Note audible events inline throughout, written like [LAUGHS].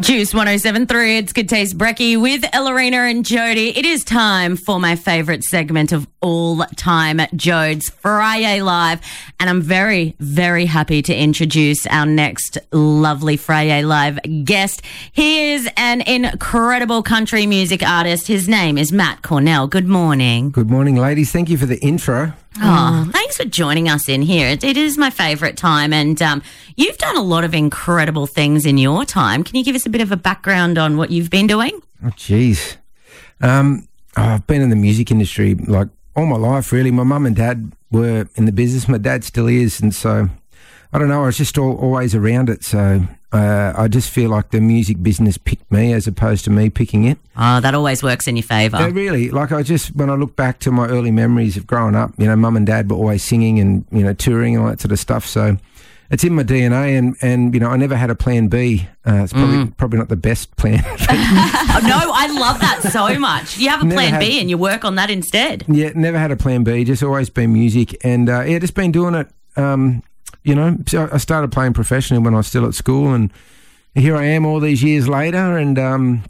Juice 1073, it's Good Taste Brecky with Ellerina and Jody. It is time for my favourite segment of all time, Jode's Friday Live. And I'm very, very happy to introduce our next lovely Friday Live guest. He is an incredible country music artist. His name is Matt Cornell. Good morning. Good morning, ladies. Thank you for the intro. Oh, for joining us in here. It, is my favourite time, and um, you've done a lot of incredible things in your time. Can you give us a bit of a background on what you've been doing? Oh, jeez. Um, oh, I've been in the music industry like all my life, really. My mum and dad were in the business. My dad still is, and so I don't know. I was just all, always around it. So uh, I just feel like the music business picked me as opposed to me picking it. Oh, that always works in your favour. Yeah, really. Like I just when I look back to my early memories of growing up, you know, mum and dad were always singing and you know touring and all that sort of stuff. So it's in my DNA, and and you know, I never had a plan B. Uh, it's probably Mm. probably not the best plan. [LAUGHS] Oh, no, I love that so much. You have a Never plan had- B and you work on that instead. Yeah, never had a plan B. Just always been music, and uh, yeah, just been doing it. Um, you know, so I started playing professionally when I was still at school, and here I am all these years later, and um,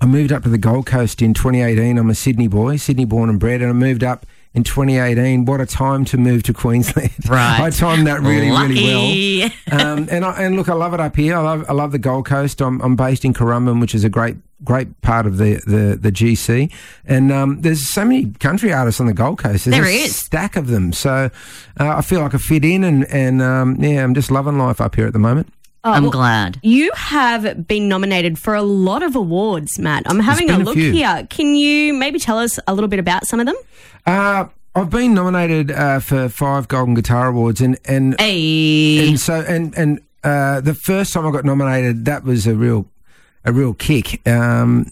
I moved up to the Gold Coast in 2018. I'm a Sydney boy, Sydney born and bred, and I moved up in 2018. What a time to move to Queensland! [LAUGHS] Right. I timed that really, really well. Um, and I, and look, I love it up here. I love I love the Gold Coast. I'm, I'm based in Currumbin, which is a great great part of the the, the GC. And um, there's so many country artists on the Gold Coast. There's There a is. stack of them. So uh, I feel like I fit in, and and um, yeah, I'm just loving life up here at the moment. Oh, I'm well, glad. You have been nominated for a lot of awards, Matt. I'm having a been a look here. Can you maybe tell us a little bit about some of them? Uh, I've been nominated uh, for five Golden Guitar Awards, and and Hey. and so and and uh, the first time I got nominated, that was a real a real kick. Um,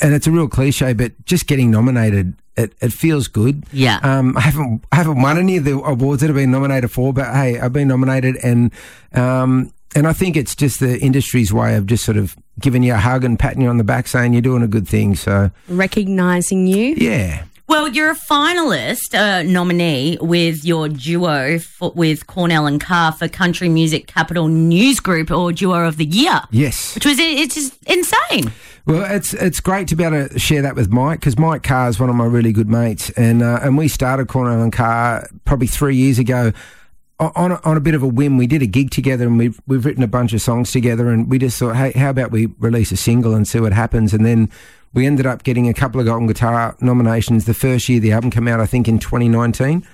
and it's a real cliche, but just getting nominated, it, it feels good. Yeah. Um, I haven't I haven't won any of the awards that I've been nominated for, but hey, I've been nominated, and um, and I think it's just the industry's way of just sort of giving you a hug and patting you on the back, saying you're doing a good thing. So Recognizing you. yeah. Well, you're a finalist, uh, nominee with your duo for, with Cornell and Carr for Country Music Capital News Group or Duo of the Year, Yes. which was it's just insane. Well, it's it's great to be able to share that with Mike because Mike Carr is one of my really good mates, and uh, and we started Cornell and Carr probably three years ago o- on a, on a bit of a whim. We did a gig together, and we've we've written a bunch of songs together, and we just thought, hey, how about we release a single and see what happens? And then we ended up getting a couple of Golden Guitar nominations the first year the album came out, I think in 2019.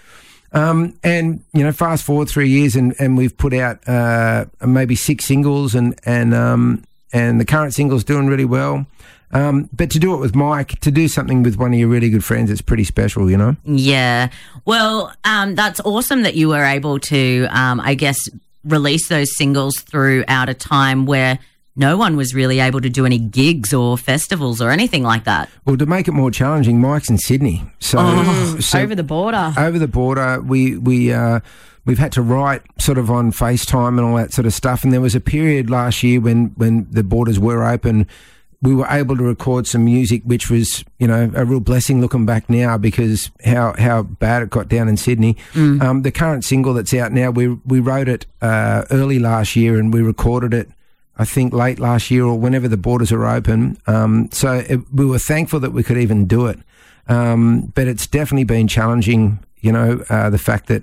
Um, and you know, fast forward three years, and, and we've put out uh, maybe six singles, and and um, and the current single's doing really well. Um, but to do it with Mike, to do something with one of your really good friends, it's pretty special, you know. Yeah. Well, um, that's awesome that you were able to, um, I guess, release those singles throughout a time where no one was really able to do any gigs or festivals or anything like that. Well, to make it more challenging, Mike's in Sydney, so, so Over the border. over the border, we we uh, we've had to write sort of on FaceTime and all that sort of stuff. And there was a period last year when when the borders were open. We were able to record some music, which was, you know, a real blessing looking back now because how, how bad it got down in Sydney. Um, the current single that's out now, we we wrote it uh, early last year and we recorded it I think late last year or whenever the borders are open. Um, so it, we were thankful that we could even do it. Um, but it's definitely been challenging, you know, uh, the fact that,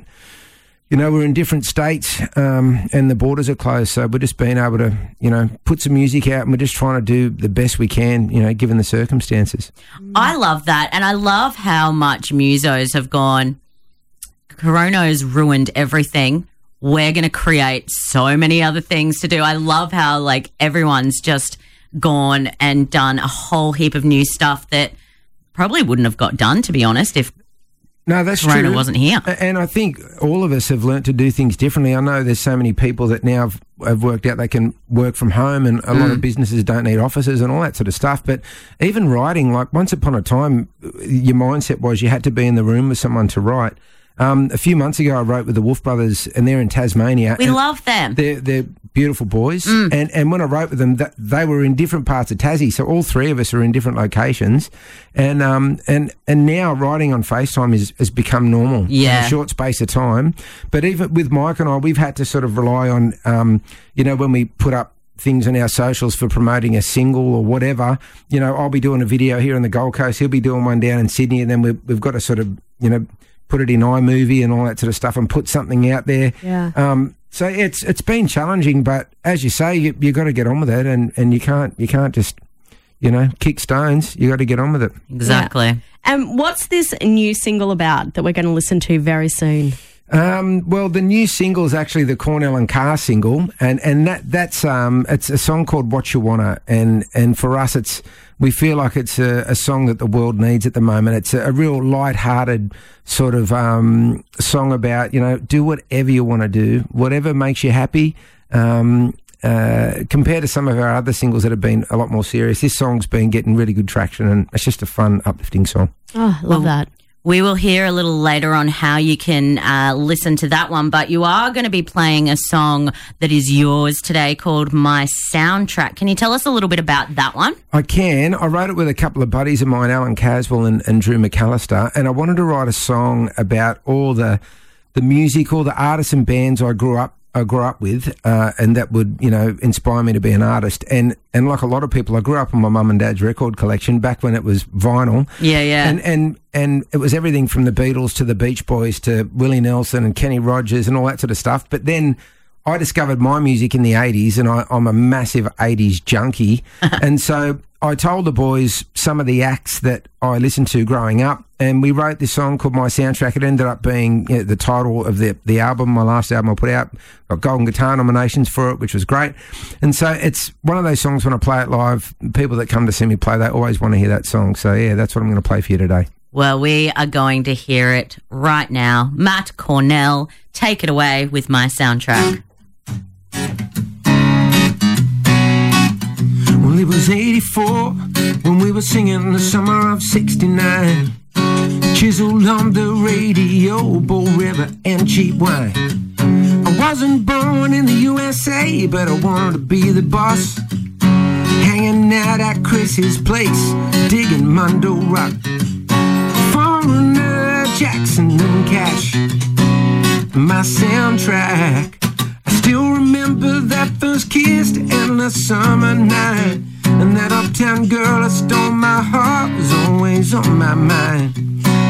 you know, we're in different states um, and the borders are closed. So we're just being able to, you know, put some music out and we're just trying to do the best we can, you know, given the circumstances. I love that. And I love how much musos have gone, Corona's ruined everything. We're going to create so many other things to do. I love how, like, everyone's just gone and done a whole heap of new stuff that probably wouldn't have got done, to be honest, if No, that's Corona true. wasn't here. And I think all of us have learnt to do things differently. I know there's so many people that now have, have worked out they can work from home, and a lot Mm. of businesses don't need offices and all that sort of stuff. But even writing, like once upon a time, your mindset was you had to be in the room with someone to write. Um, a few months ago, I wrote with the Wolfe Brothers, and they're in Tasmania. we love them. they're, they're beautiful boys. Mm. And, and when I wrote with them, that they were in different parts of Tassie. So all three of us are in different locations. And, um, and, and now writing on FaceTime is, has become normal in Yeah. a short space of time. But even with Mike and I, we've had to sort of rely on, um, you know, when we put up things on our socials for promoting a single or whatever, you know, I'll be doing a video here on the Gold Coast. He'll be doing one down in Sydney, and then we've, we've got to sort of, you know, put it in iMovie and all that sort of stuff and put something out there. Yeah. Um, so it's it's been challenging, but as you say, you you got to get on with it, and, and you can't you can't just you know kick stones. You got to get on with it. Exactly. And what's this new single about that we're going to listen to very soon? Um, well, the new single is actually the Cornell and Carr single, and and that that's um, it's a song called "What You Wanna," and and for us, it's we feel like it's a, a song that the world needs at the moment. It's a, a real light-hearted sort of um, song about you know do whatever you want to do, whatever makes you happy. Um, uh, compared to some of our other singles that have been a lot more serious, this song's been getting really good traction, and it's just a fun, uplifting song. Oh, love that. We will hear a little later on how you can uh, listen to that one, but you are going to be playing a song that is yours today called My Soundtrack. Can you tell us a little bit about that one? I can. I wrote it with a couple of buddies of mine, Allan Caswell and, and Drew McAlister, and I wanted to write a song about all the the music, all the artists and bands I grew up I grew up with, uh, and that would you know inspire me to be an artist. And and like a lot of people, I grew up on my mum and dad's record collection back when it was vinyl. Yeah, yeah. And and and it was everything from the Beatles to the Beach Boys to Willie Nelson and Kenny Rogers and all that sort of stuff. But then I discovered my music in the 80s and I, I'm a massive 80s junkie. [LAUGHS] and so I told the boys some of the acts that I listened to growing up and we wrote this song called My Soundtrack. It ended up being you know, the title of the, the album, my last album I put out. Got Golden Guitar nominations for it, which was great. And so it's one of those songs when I play it live, people that come to see me play, they always want to hear that song. So yeah, that's what I'm going to play for you today. Well, we are going to hear it right now. Matt Cornell, take it away with My Soundtrack. It was 84 when we were singing the summer of 69. Chiseled on the radio, Bull River and cheap wine. I wasn't born in the USA, but I wanted to be the boss. Hanging out at Chris's place, digging Mondo Rock. Foreigner, Jackson, and Cash. My soundtrack. I still remember that first kiss to endless summer night. And that uptown girl that stole my heart was always on my mind.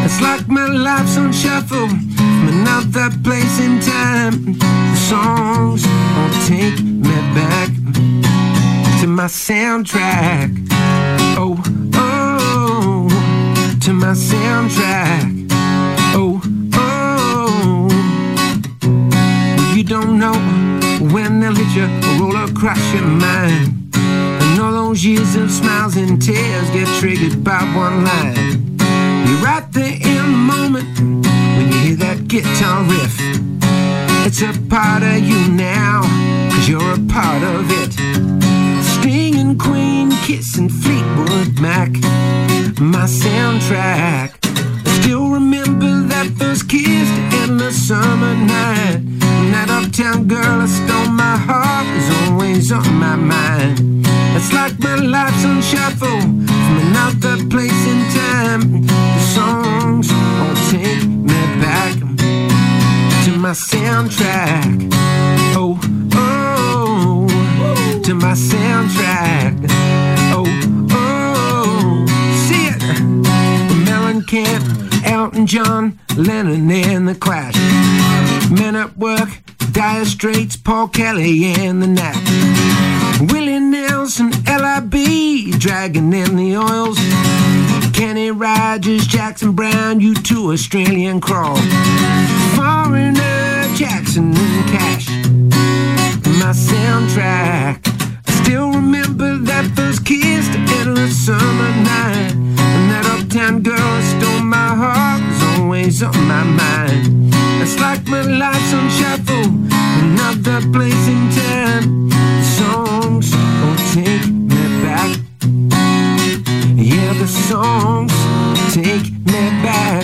It's like my life's on shuffle from another place in time. The songs won't take me back to my soundtrack. Oh, oh, to my soundtrack. Oh, oh. You don't know when they'll hit you or roll across your mind. Those years of smiles and tears get triggered by one line. You're right there in the moment when you hear that guitar riff. It's a part of you now, cause you're a part of it. Sting and Queen, Kiss and Fleetwood Mac, my soundtrack. Shuffle from another place in time. The songs won't take me back to my soundtrack. Oh, oh, to my soundtrack. Oh, oh, see it. Mellencamp, Elton John, Lennon, and the Clash. Men at Work, Dire Straits, Paul Kelly, and the Knack. Willie Nelson, L.I.B., Dragon in the Oils. Kenny Rogers, Jackson Browne, you two Australian crawl. Foreigner, Jackson Cash. My soundtrack. I still remember that first kiss to endless summer night. And that uptown girl stole my heart was always on my mind. It's like my life's on shuffle, another place in time. Take me back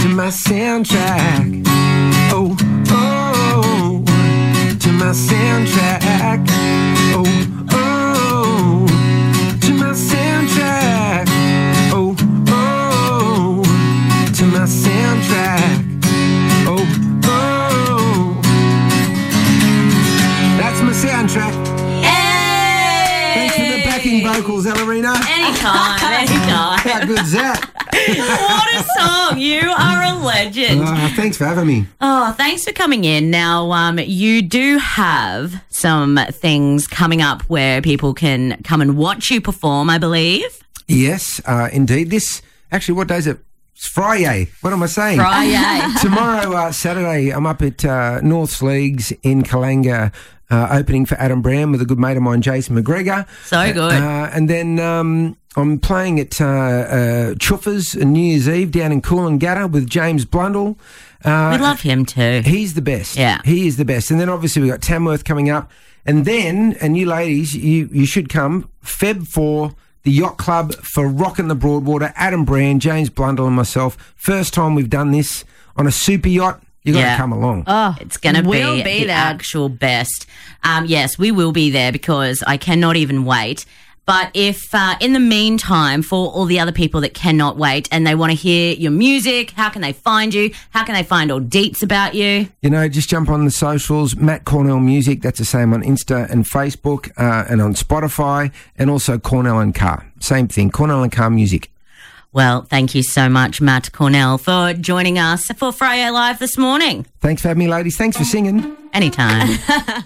to my soundtrack. Ellerina. Anytime, [LAUGHS] anytime. How good's that? what a song! You are a legend. Uh, thanks for having me. Oh, thanks for coming in. Now, um, you do have some things coming up where people can come and watch you perform, I believe. Yes, uh, indeed. This actually, what day is it? It's Friday. What am I saying? Friday. [LAUGHS] Tomorrow, uh, Saturday, I'm up at uh, North's Leagues in Kallangur, uh, opening for Adam Brand with a good mate of mine, Jason McGregor. So good. Uh, and then um, I'm playing at uh, uh, Chuffers on New Year's Eve down in Coolangatta with James Blundell. Uh, we love him too. He's the best. Yeah. He is the best. And then obviously we've got Tamworth coming up. And then, and you ladies, you, you should come, Feb 4, the Yacht Club for Rockin' the Broadwater, Adam Brand, James Blundell and myself. First time we've done this on a super yacht. you got to Yeah. come along. Oh, It's going to we'll be, be the there. actual best. Um, yes, we will be there because I cannot even wait. But if uh, in the meantime, for all the other people that cannot wait and they want to hear your music, how can they find you? How can they find all deets about you? You know, just jump on the socials, Matt Cornell Music. That's the same on Insta and Facebook uh, and on Spotify and also Cornell and Carr. Same thing, Cornell and Carr Music. Well, thank you so much, Matt Cornell, for joining us for Friday Live this morning. Thanks for having me, ladies. Thanks for singing. Anytime. [LAUGHS]